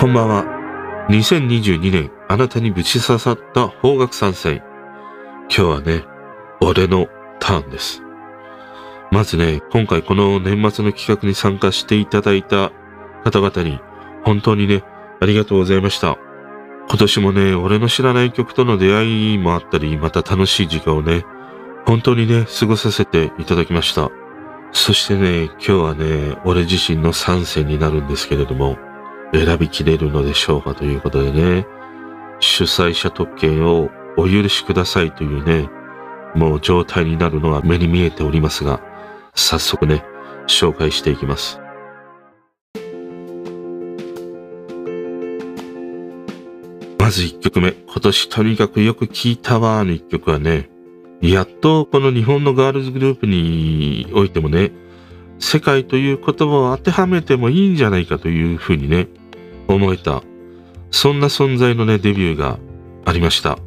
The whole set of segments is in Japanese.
こんばんは。2022年あなたにぶち刺さった方角参戦。今日はね、俺のターンです。まずね、今回この年末の企画に参加していただいた方々に本当にね、ありがとうございました。今年もね、俺の知らない曲との出会いもあったり、また楽しい時間をね、本当にね、過ごさせていただきました。そしてね、今日はね、俺自身の参戦になるんですけれども、選びきれるのでしょうかということでね、主催者特権をお許しくださいというね、もう状態になるのは目に見えておりますが、早速ね、紹介していきます。まず1曲目、今年とにかくよく聴いたわーの1曲はね、やっとこの日本のガールズグループにおいてもね、世界という言葉を当てはめてもいいんじゃないかというふうにね、思えた、そんな存在のね、デビューがありました。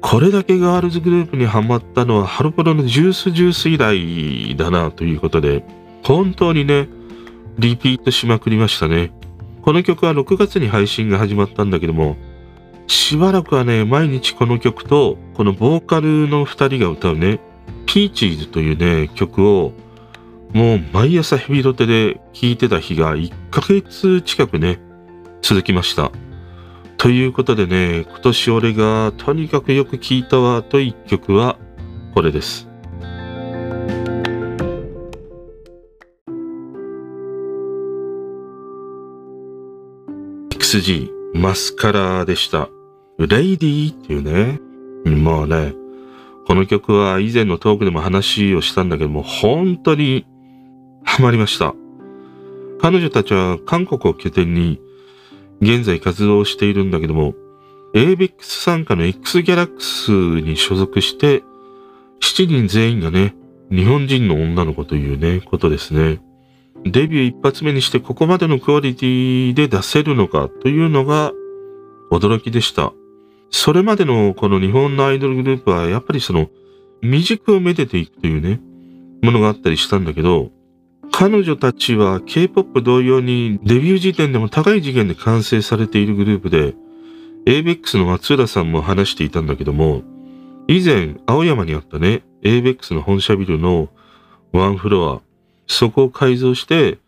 これだけガールズグループにハマったのはハロプロのジュースジュース以来だなということで、本当にね、リピートしまくりましたね。この曲は6月に配信が始まったんだけども、しばらくはね、毎日この曲と、このボーカルの二人が歌うね、ピーチーズというね、曲を、もう毎朝ヘビロテで聴いてた日が1ヶ月近くね、続きました。ということでね、今年俺がとにかくよく聴いたわと一曲はこれです。XG マスカラでした。レイディーっていうね。もうね、この曲は以前のトークでも話をしたんだけども、本当にハマりました。彼女たちは韓国を拠点に現在活動しているんだけども、ABEX 参加の X ギャラックスに所属して、7人全員がね、日本人の女の子というね、ことですね。デビュー一発目にしてここまでのクオリティで出せるのかというのが驚きでした。それまでのこの日本のアイドルグループはやっぱりその未熟をめでていくというね、ものがあったりしたんだけど、彼女たちは K-POP 同様にデビュー時点でも高い次元で完成されているグループで、ABEX の松浦さんも話していたんだけども、以前青山にあったね、ABEX の本社ビルのワンフロア、そこを改造して、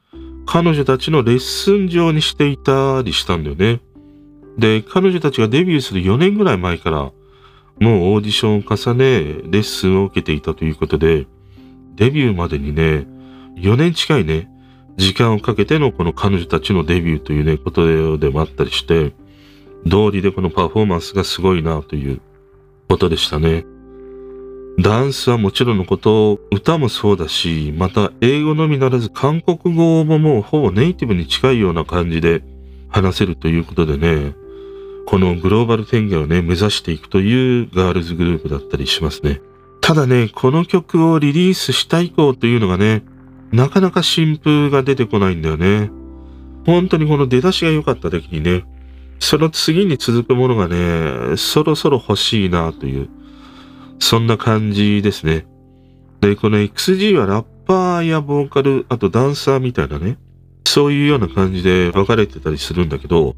彼女たちのレッスン場にしていたりしたんだよね。で、彼女たちがデビューする4年ぐらい前から、もうオーディションを重ね、レッスンを受けていたということで、デビューまでにね、4年近いね、時間をかけてのこの彼女たちのデビューというね、ことでもあったりして、道理でこのパフォーマンスがすごいなということでしたね。ダンスはもちろんのこと、歌もそうだし、また英語のみならず韓国語ももうほぼネイティブに近いような感じで話せるということでね、このグローバル天下をね、目指していくというガールズグループだったりしますね。ただね、この曲をリリースした以降というのがね、なかなか新風が出てこないんだよね。本当にこの出だしが良かっただけにね、その次に続くものがね、そろそろ欲しいなという、そんな感じですね。で、この XG はラッパーやボーカル、あとダンサーみたいなね、そういうような感じで分かれてたりするんだけど、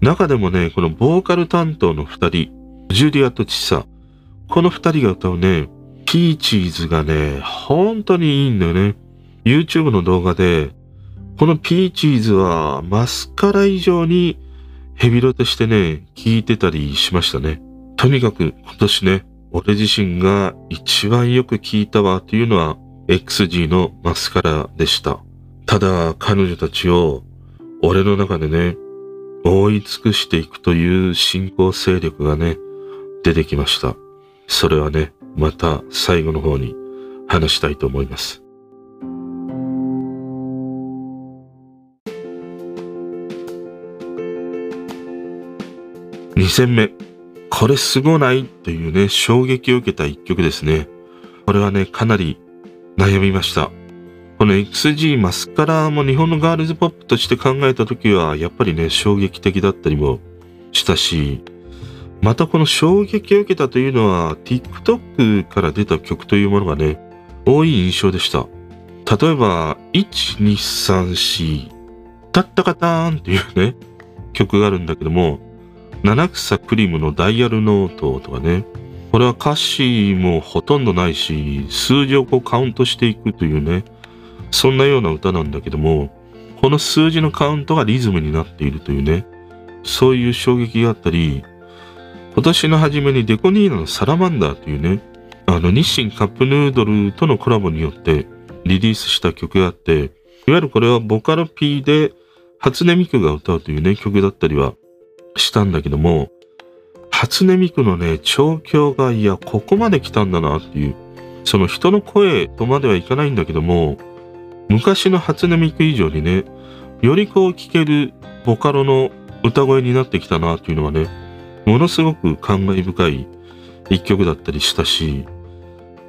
中でもね、このボーカル担当の二人、ジュリアとチサ、この二人が歌うね、ピーチーズがね、本当にいいんだよね。YouTube の動画で、このピーチーズはマスカラ以上にヘビロテしてね、聞いてたりしましたね。とにかく今年ね、俺自身が一番よく聞いたわというのは XG のマスカラでした。ただ彼女たちを俺の中でね、覆い尽くしていくという信仰勢力がね、出てきました。それはね、また最後の方に話したいと思います。2戦目。これすごないというね、衝撃を受けた一曲ですね。これはね、かなり悩みました。この XG マスカラも日本のガールズポップとして考えた時は、やっぱりね、衝撃的だったりもしたし、またこの衝撃を受けたというのは、TikTok から出た曲というものがね、多い印象でした。例えば、1、2、3、4、タッタカターンっていうね、曲があるんだけども、七草クリームのダイヤルノートとかね、これは歌詞もほとんどないし、数字をこうカウントしていくというね、そんなような歌なんだけども、この数字のカウントがリズムになっているというね、そういう衝撃があったり、今年の初めにデコニーナのサラマンダーというね、あの日清カップヌードルとのコラボによってリリースした曲があって、いわゆるこれはボカロ P で初音ミクが歌うというね、曲だったりはしたんだけども、初音ミクのね、調教が、いや、ここまで来たんだなっていう、その人の声とまではいかないんだけども、昔の初音ミク以上にね、よりこう聴けるボカロの歌声になってきたなっていうのはね、ものすごく感慨深い一曲だったりしたし、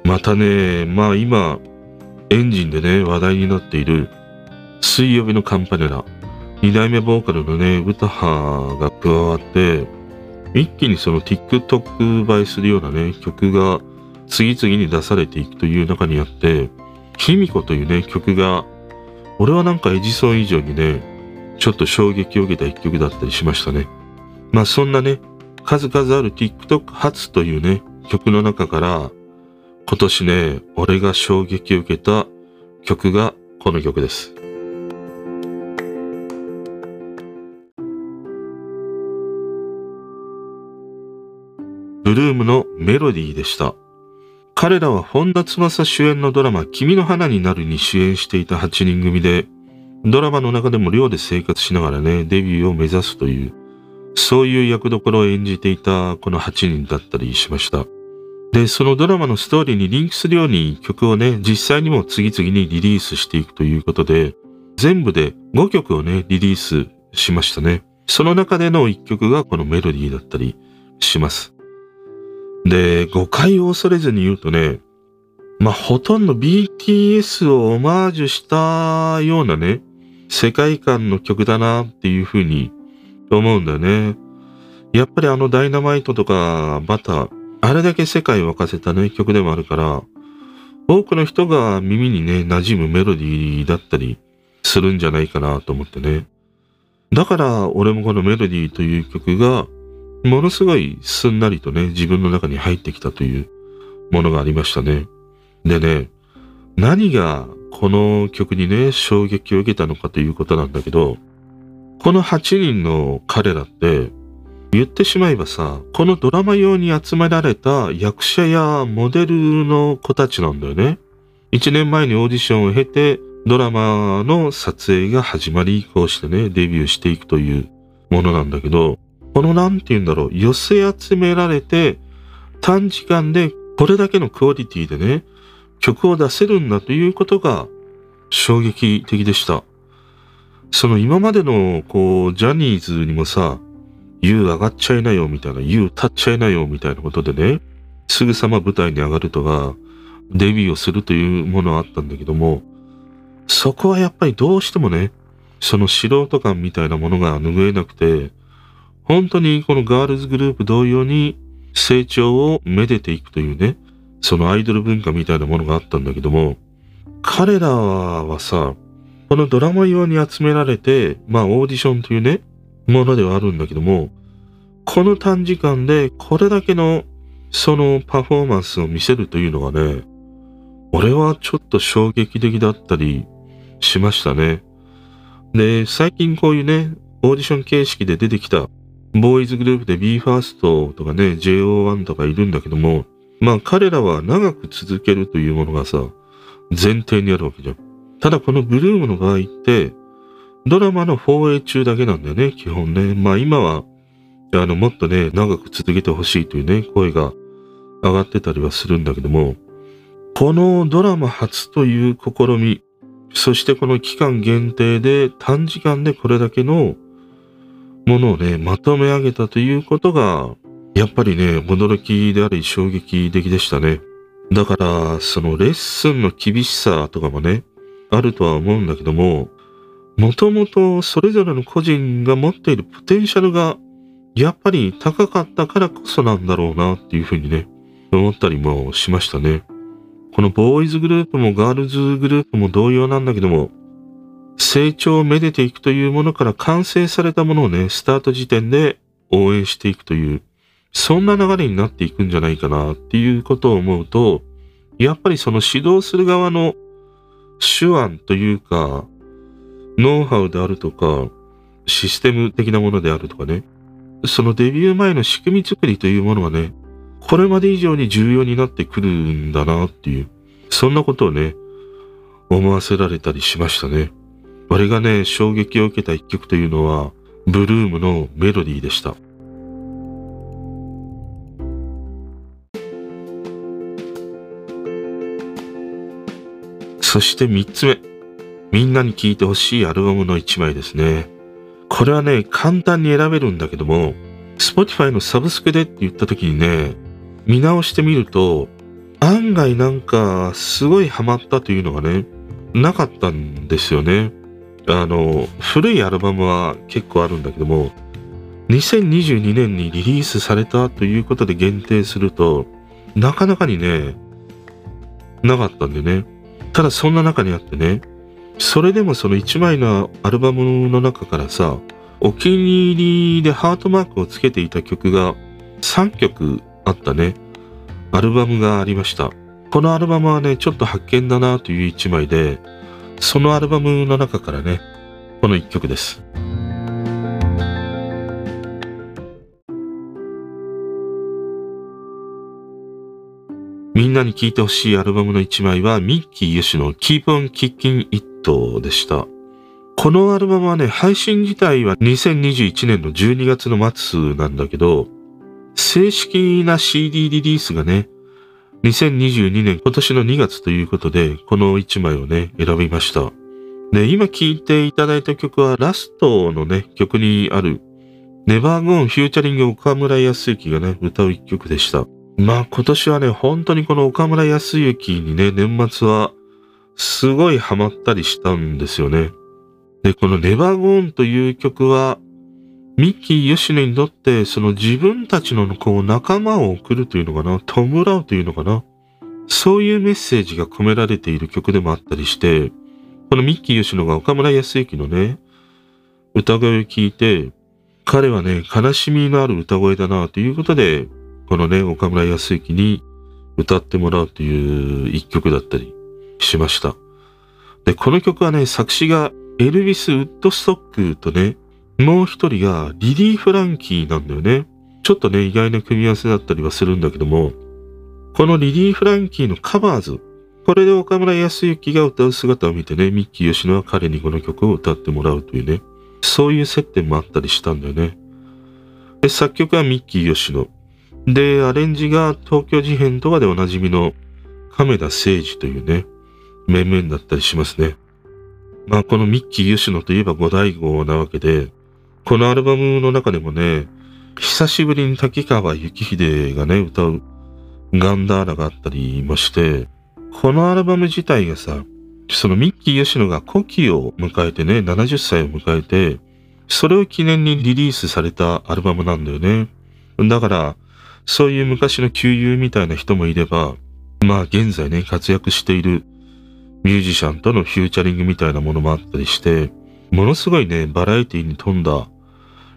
またね、まあ今、エンジンでね、話題になっている水曜日のカンパネラ、二代目ボーカルのね、歌派が加わって、一気にその TikTok 映えするようなね、曲が次々に出されていくという中にあって、キミコというね、曲が、俺はなんかエジソン以上にね、ちょっと衝撃を受けた一曲だったりしましたね。まあそんなね、数々ある TikTok 初というね、曲の中から、今年ね、俺が衝撃を受けた曲がこの曲です。ブルームのメロディーでした。彼らは本田翼主演のドラマ君の花になるに主演していた8人組で、ドラマの中でも寮で生活しながらね、デビューを目指すという、そういう役どころを演じていたこの8人だったりしました。で、そのドラマのストーリーにリンクするように曲をね、実際にも次々にリリースしていくということで、全部で5曲をね、リリースしましたね。その中での1曲がこのメロディーだったりします。で、誤解を恐れずに言うとね、まあ、ほとんど BTS をオマージュしたようなね、世界観の曲だなっていうふうに思うんだよね。やっぱりあのダイナマイトとかバター、あれだけ世界を沸かせたね、曲でもあるから、多くの人が耳にね、馴染むメロディーだったりするんじゃないかなと思ってね。だから俺もこのメロディーという曲がものすごいすんなりとね、自分の中に入ってきたというものがありましたね。でね、何がこの曲にね、衝撃を受けたのかということなんだけど、この8人の彼らって、言ってしまえばさ、このドラマ用に集められた役者やモデルの子たちなんだよね。1年前にオーディションを経て、ドラマの撮影が始まり、こうしてね、デビューしていくというものなんだけど、このなんて言うんだろう、寄せ集められて、短時間でこれだけのクオリティでね、曲を出せるんだということが衝撃的でした。その今までの、こう、ジャニーズにもさ、U 上がっちゃいなよみたいな、U 立っちゃいなよみたいなことでね、すぐさま舞台に上がるとか、デビューをするというものはあったんだけども、そこはやっぱりどうしてもね、その素人感みたいなものが拭えなくて、本当にこのガールズグループ同様に成長をめでていくというね、そのアイドル文化みたいなものがあったんだけども、彼らはさ、このドラマ用に集められて、まあオーディションというね、ものではあるんだけども、この短時間でこれだけのそのパフォーマンスを見せるというのがね、俺はちょっと衝撃的だったりしましたね。で、最近こういうね、オーディション形式で出てきたボーイズグループで BE:FIRST とかね、JO1 とかいるんだけども、まあ彼らは長く続けるというものがさ、前提にあるわけじゃん。ただこのブルームの場合って、ドラマの放映中だけなんだよね、基本ね。まあ今は、あの、もっとね、長く続けてほしいというね、声が上がってたりはするんだけども、このドラマ初という試み、そしてこの期間限定で短時間でこれだけのものをね、まとめ上げたということが、やっぱりね、驚きであり衝撃的でしたね。だから、そのレッスンの厳しさとかもね、あるとは思うんだけども、もともとそれぞれの個人が持っているポテンシャルが、やっぱり高かったからこそなんだろうなっていうふうにね、思ったりもしましたね。このボーイズグループもガールズグループも同様なんだけども、成長をめでていくというものから完成されたものをね、スタート時点で応援していくという、そんな流れになっていくんじゃないかなっていうことを思うと、やっぱりその指導する側の手腕というか、ノウハウであるとか、システム的なものであるとかね、そのデビュー前の仕組み作りというものはね、これまで以上に重要になってくるんだなっていう、そんなことをね、思わせられたりしましたね。俺がね、衝撃を受けた一曲というのは、ブルームのメロディーでした。そして三つ目。みんなに聴いてほしいアルバムの一枚ですね。これはね、簡単に選べるんだけども、Spotify のサブスクでって言った時にね、見直してみると、案外なんかすごいハマったというのがね、なかったんですよね。あの、古いアルバムは結構あるんだけども、2022年にリリースされたということで限定すると、なかなかにね、なかったんでね。ただそんな中にあってね、それでもその1枚のアルバムの中からさ、お気に入りでハートマークをつけていた曲が3曲あったね、アルバムがありました。このアルバムはね、ちょっと発見だなという1枚で、そのアルバムの中からね、この1曲です。みんなに聴いてほしいアルバムの一枚はミッキー・ヨシの Keep on Kicking It でした。このアルバムはね、配信自体は2021年の12月の末なんだけど、正式な CD リリースがね、2022年今年の2月ということで、この1枚をね、選びました。で、今聴いていただいた曲はラストのね、曲にある、 Never Gone featuring 岡村靖幸がね、歌う一曲でした。まあ今年はね、本当にこの岡村靖幸にね、年末はすごいハマったりしたんですよね。で、この Never Gone という曲は、ミッキー・ヨシネにとってその自分たちのこう仲間を送るというのかな、弔うというのかな、そういうメッセージが込められている曲でもあったりして、このミッキー・ヨシノが岡村康之のね、歌声を聞いて、彼はね、悲しみのある歌声だなということで、このね、岡村康之に歌ってもらうという一曲だったりしました。で、この曲はね、作詞がエルビス・ウッドストックとね、もう一人がリリー・フランキーなんだよね。ちょっとね、意外な組み合わせだったりはするんだけども、このリリー・フランキーのカバーズ、これで岡村康之が歌う姿を見てね、ミッキー吉野は彼にこの曲を歌ってもらうというね、そういう接点もあったりしたんだよね。で、作曲はミッキー吉野。で、アレンジが東京事変とかでおなじみの亀田誠二というね、面々だったりしますね。まあこのミッキー吉野といえば五大号なわけで、このアルバムの中でもね、久しぶりに滝川幸秀がね、歌うガンダーラがあったりまして、このアルバム自体がさ、そのミッキー吉野が古希を迎えてね、70歳を迎えて、それを記念にリリースされたアルバムなんだよね。だから、そういう昔の旧友みたいな人もいれば、まあ現在ね、活躍しているミュージシャンとのフューチャリングみたいなものもあったりして、ものすごいね、バラエティに富んだ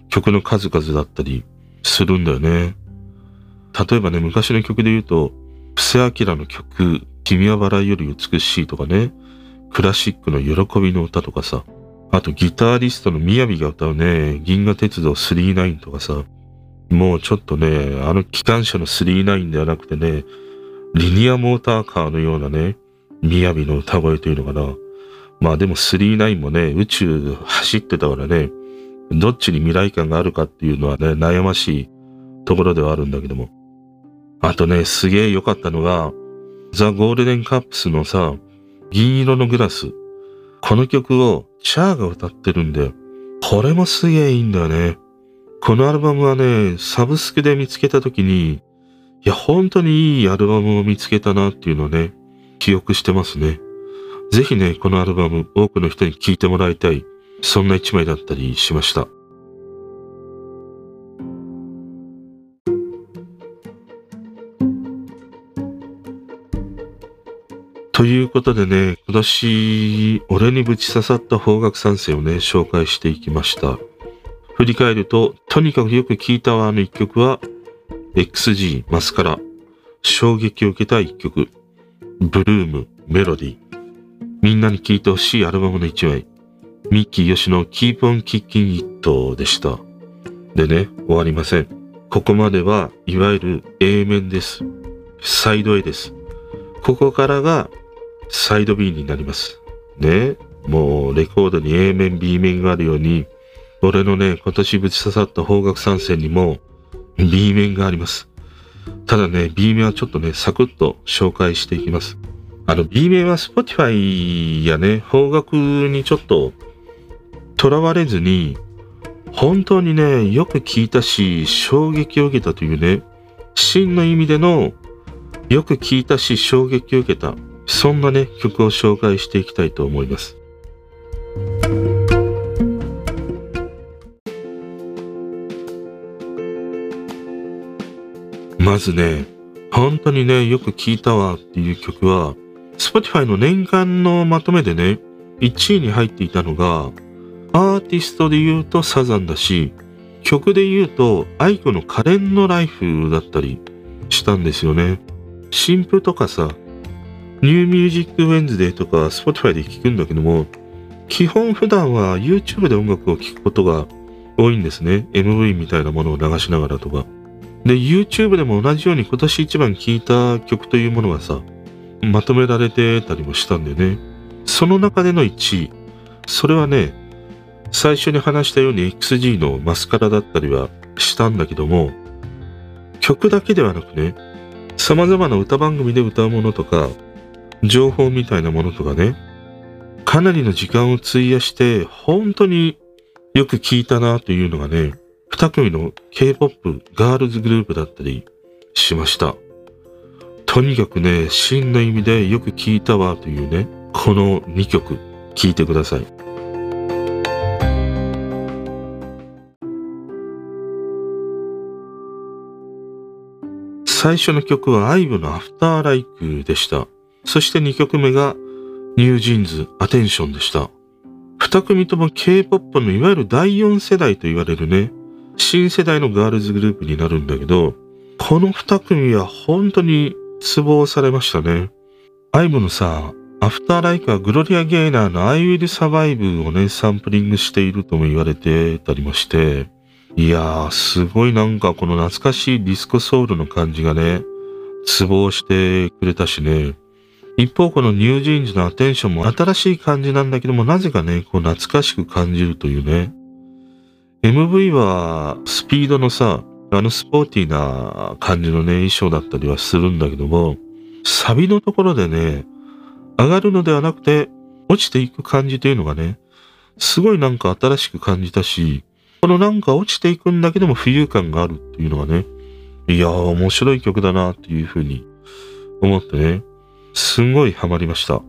曲の数々だったりするんだよね。例えばね、昔の曲で言うと、布施明の曲、君はバラより美しいとかね、クラシックの喜びの歌とかさ、あとギタリストの雅が歌うね、銀河鉄道39とかさ、もうちょっとね、あの機関車の39ではなくてね、リニアモーターカーのようなね、雅の歌声というのかな。まあでも39もね、宇宙走ってたからね、どっちに未来感があるかっていうのはね、悩ましいところではあるんだけども。あとね、すげえ良かったのが、ザ・ゴールデンカップスのさ、銀色のグラス。この曲をチャーが歌ってるんで、これもすげえいいんだよね。このアルバムはね、サブスクで見つけた時に、いや、本当にいいアルバムを見つけたなっていうのをね、記憶してますね。ぜひね、このアルバム多くの人に聴いてもらいたい、そんな一枚だったりしました。ということでね、今年、俺にぶち刺さった方角三世をね、紹介していきました。振り返ると、とにかくよく聴いたわの一曲は、XG マスカラ、衝撃を受けた一曲、ブルーム、メロディ。みんなに聴いてほしいアルバムの一枚、ミッキーヨシの Keep on Kicking It でした。でね、終わりません。ここまではいわゆる A 面です。サイド A です。ここからがサイド B になります。ね。もうレコードに A 面、B 面があるように、俺のね、今年ぶち刺さった方角参戦にも B 面があります。ただね、B 面はちょっとね、サクッと紹介していきます。あの、B 面は Spotify やね、方角にちょっと囚われずに、本当にね、よく聞いたし、衝撃を受けたというね、真の意味での、よく聞いたし、衝撃を受けた、そんなね、曲を紹介していきたいと思います。まずね、本当にね、よく聞いたわっていう曲は、Spotify の年間のまとめでね、1位に入っていたのが、アーティストで言うとサザンだし、曲で言うとアイコの可憐のライフだったりしたんですよね。新譜とかさ、 New Music Wednesday とか Spotify で聴くんだけども、基本普段は YouTube で音楽を聴くことが多いんですね。MV みたいなものを流しながらとか。で、YouTube でも同じように今年一番聴いた曲というものがさ、まとめられてたりもしたんでね。その中での1位。それはね、最初に話したように XG の MASCARA だったりはしたんだけども、曲だけではなくね、様々な歌番組で歌うものとか、情報みたいなものとかね、かなりの時間を費やして、本当によく聞いたなというのがね、二組の K-POP ガールズグループだったりしました。とにかくね、真の意味でよく聞いたわというね、この2曲聞いてください。最初の曲は IVE のアフターライクでした。そして2曲目がニュージーンズアテンションでした。2組とも K-POP のいわゆる第4世代と言われるね、新世代のガールズグループになるんだけど、この2組は本当にツボされましたね。IVE のさ、アフターライクはグロリア・ゲイナーの I Will Survive をね、サンプリングしているとも言われてたりもして、いやー、すごいなんかこの懐かしいディスコソウルの感じがね、ツボを押してくれたしね。一方この NewJeans の Attention も新しい感じなんだけども、なぜかね、こう懐かしく感じるというね。MV はスピードのさ、あのスポーティーな感じのね、衣装だったりはするんだけども、サビのところでね、上がるのではなくて、落ちていく感じというのがね、すごいなんか新しく感じたし、このなんか落ちていくんだけども浮遊感があるっていうのがね、いやー面白い曲だなっていうふうに思ってね、すんごいハマりました。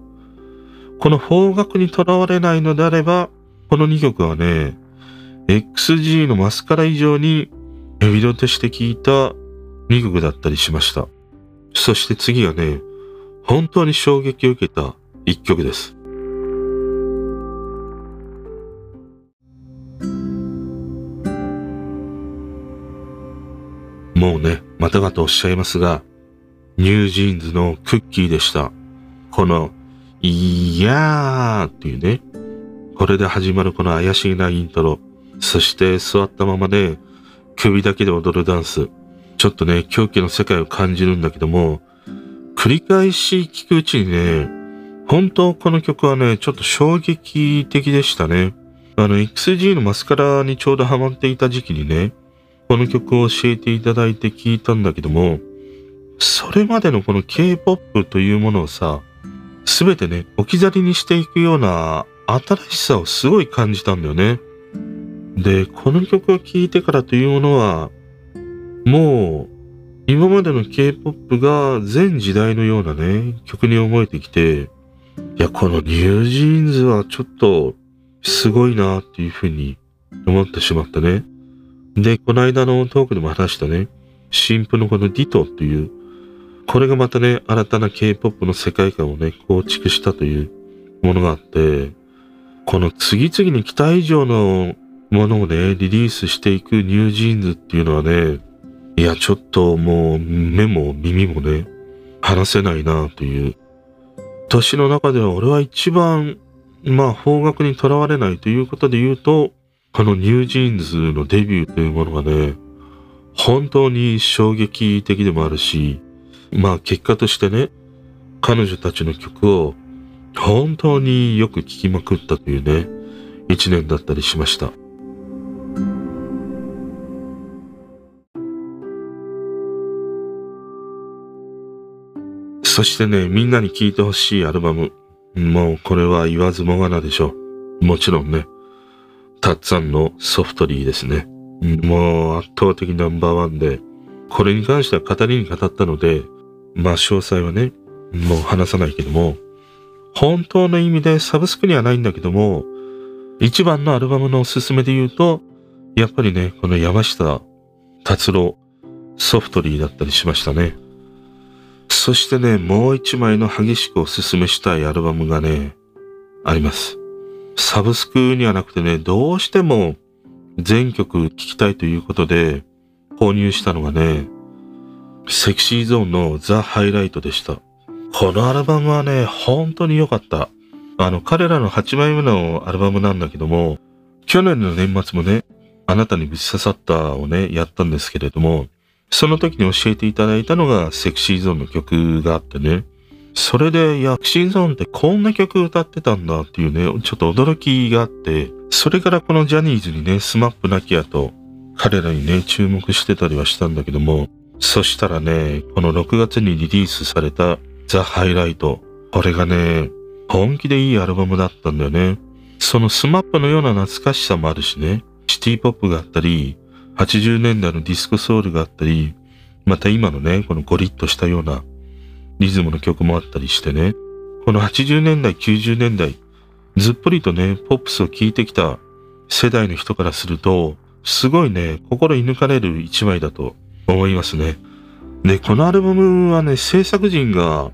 この方角にとらわれないのであれば、この2曲はね、XG のマスカラ以上にエビロとして聴いた2曲だったりしました。そして次がね、本当に衝撃を受けた1曲です。もうね、またかとおっしゃいますが、ニュージーンズのクッキーでした。この、いやーっていうね、これで始まるこの怪しげなイントロ、そして座ったままね、首だけで踊るダンス、ちょっとね、狂気の世界を感じるんだけども、繰り返し聴くうちにね、本当この曲はね、ちょっと衝撃的でしたね。あの、XG のマスカラにちょうどハマっていた時期にね、この曲を教えていただいて聞いたんだけども、それまでのこの K-POP というものをさ、すべてね、置き去りにしていくような新しさをすごい感じたんだよね。で、この曲を聴いてからというものは、もう、今までの K-POP が全時代のようなね、曲に思えてきて、いや、このニュージーンズはちょっと、すごいなっていうふうに思ってしまったね。で、この間のトークでも話したね、新婦のこのディトというこれがまたね、新たな K-POP の世界観をね、構築したというものがあって、この次々に期待以上のものをね、リリースしていく NewJeans っていうのはね、いや、ちょっともう目も耳もね、離せないなという。年の中では俺は一番、まあ邦楽にとらわれないということで言うと、この NewJeans のデビューというものがね、本当に衝撃的でもあるし、まあ結果としてね、彼女たちの曲を本当によく聴きまくったというね、一年だったりしました。そしてね、みんなに聴いてほしいアルバム。もうこれは言わずもがなでしょう。もちろんね、たっつぁんのソフトリーですね。もう圧倒的ナンバーワンで、これに関しては語りに語ったので、まあ詳細はね、もう話さないけども、本当の意味でサブスクにはないんだけども、一番のアルバムのおすすめで言うと、やっぱりね、この山下達郎ソフトリーだったりしましたね。そしてね、もう一枚の激しくおすすめしたいアルバムがね、あります。サブスクにはなくてね、どうしても全曲聴きたいということで購入したのがね、 Sexy Zone の THE HIGHLIGHT でした。このアルバムはね、本当に良かった。あの、彼らの8枚目のアルバムなんだけども、去年の年末もね、あなたにぶち刺さったをね、やったんですけれども、その時に教えていただいたのが Sexy Zone の曲があってね、それで、 Sexy Zone ってこんな曲歌ってたんだっていうね、ちょっと驚きがあって、それからこのジャニーズにね、 SMAP亡き後、彼らにね、注目してたりはしたんだけども、そしたらね、この6月にリリースされた THE HIGHLIGHT。これがね、本気でいいアルバムだったんだよね。その SMAP のような懐かしさもあるしね、シティポップがあったり、80年代のディスコソウルがあったり、また今のね、このゴリッとしたようなリズムの曲もあったりしてね、この80年代、90年代、ずっぽりとね、ポップスを聴いてきた世代の人からすると、すごいね、心射抜かれる一枚だと思いますね。で、このアルバムはね、制作陣が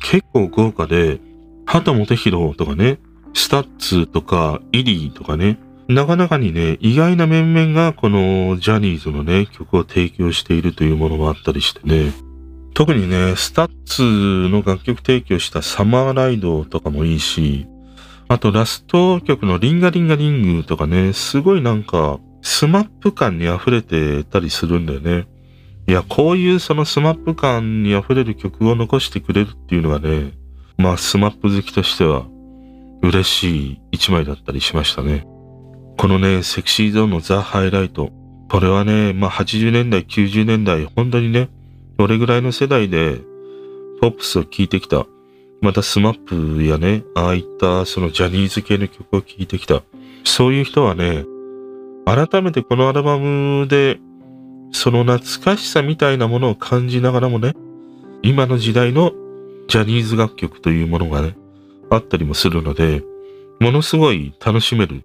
結構豪華で、畑本博とかね、 STUTS とか、 iri とかね、なかなかにね、意外な面々がこのジャニーズのね、曲を提供しているというものもあったりしてね、特にね、 STUTS の楽曲提供した Summer Ride とかもいいし、あとラスト曲の Ringa Ringa Ring とかね、すごいなんか、 SMAP感に溢れてたりするんだよね。いや、こういうその SMAP感に溢れる曲を残してくれるっていうのがね、まあ SMAP好きとしては嬉しい一枚だったりしましたね。このね、 Sexy Zone の THE HIGHLIGHT。これはね、まあ80年代、90年代、本当にね、俺ぐらいの世代でポップスを聴いてきた？また SMAPやね、ああいったそのジャニーズ系の曲を聴いてきた。そういう人はね、改めてこのアルバムでその懐かしさみたいなものを感じながらもね、今の時代のジャニーズ楽曲というものがね、あったりもするので、ものすごい楽しめる。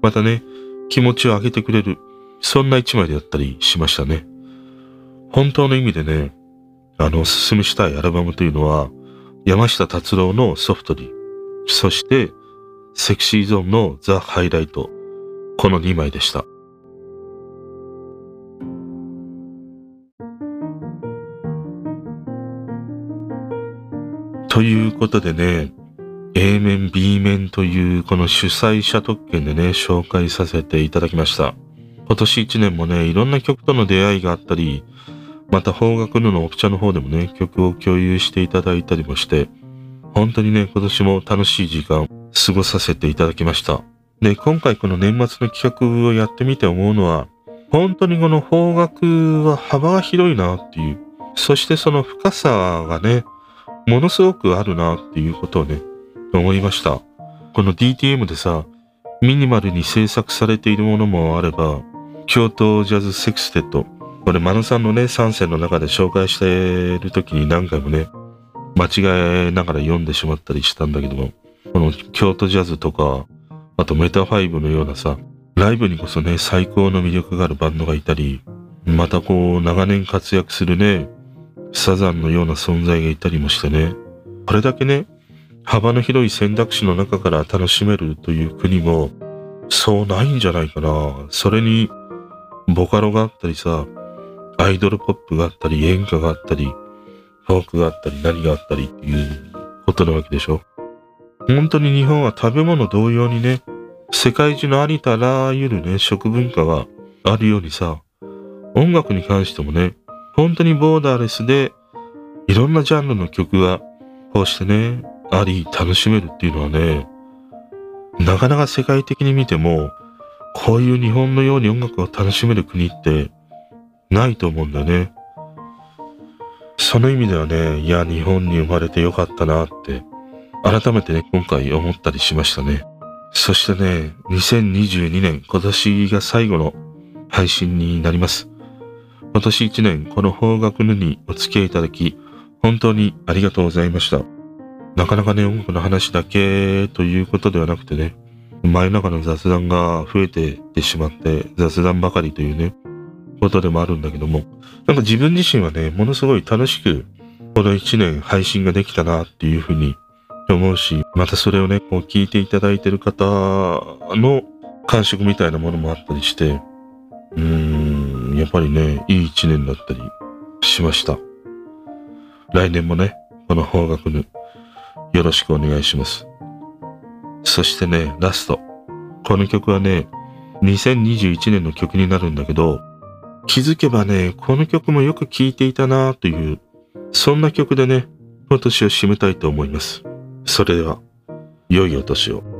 またね、気持ちを上げてくれる。そんな一枚であったりしましたね。本当の意味でね、あの、おすすめしたいアルバムというのは、山下達郎のソフトリー、そして、セクシーゾーンのザ・ハイライト、この2枚でした。ということでね、A 面、B 面というこの主催者特権でね、紹介させていただきました。今年1年もね、いろんな曲との出会いがあったり、また方角ののオプチャの方でもね、曲を共有していただいたりもして、本当にね、今年も楽しい時間過ごさせていただきました。で、今回この年末の企画をやってみて思うのは、本当にこの方角は幅が広いなっていう、そしてその深さがね、ものすごくあるなっていうことをね、思いました。この DTM でさ、ミニマルに制作されているものもあれば、 Kyoto Jazz Sextet。これ、マノさんのね、3選の中で紹介している時に何回もね、間違えながら読んでしまったりしたんだけども、この京都ジャズとか、あと METAFIVE のようなさ、ライブにこそね、最高の魅力があるバンドがいたり、またこう、長年活躍するね、サザンのような存在がいたりもしてね。これだけね、幅の広い選択肢の中から楽しめるという国も、そうないんじゃないかな。それに、ボカロがあったりさ、アイドルポップがあったり、演歌があったり、フォークがあったり、何があったりっていうことなわけでしょ。本当に日本は食べ物同様にね、世界中のありとあらゆるね、食文化があるようにさ、音楽に関してもね、本当にボーダーレスで、いろんなジャンルの曲が、こうしてね、あり、楽しめるっていうのはね、なかなか世界的に見ても、こういう日本のように音楽を楽しめる国ってないと思うんだよね。その意味ではね、いや、日本に生まれてよかったなって、改めてね、今回思ったりしましたね。そしてね、2022年、今年が最後の配信になります。今年1年、この方角のにお付き合いいただき、本当にありがとうございました。なかなかね、音楽の話だけということではなくてね、真夜中の雑談が増えていってしまって、雑談ばかりというね、ことでもあるんだけども、なんか自分自身はね、ものすごい楽しく、この1年配信ができたなっていうふうに思うし、またそれをね、こう聞いていただいてる方の感触みたいなものもあったりして、うーん、やっぱりね、いい一年だったりしました。来年もね、この方角のよろしくお願いします。そしてね、ラスト。この曲はね、2021年の曲になるんだけど、気づけばね、この曲もよく聴いていたなという、そんな曲でね、今年を締めたいと思います。それでは、良いお年を。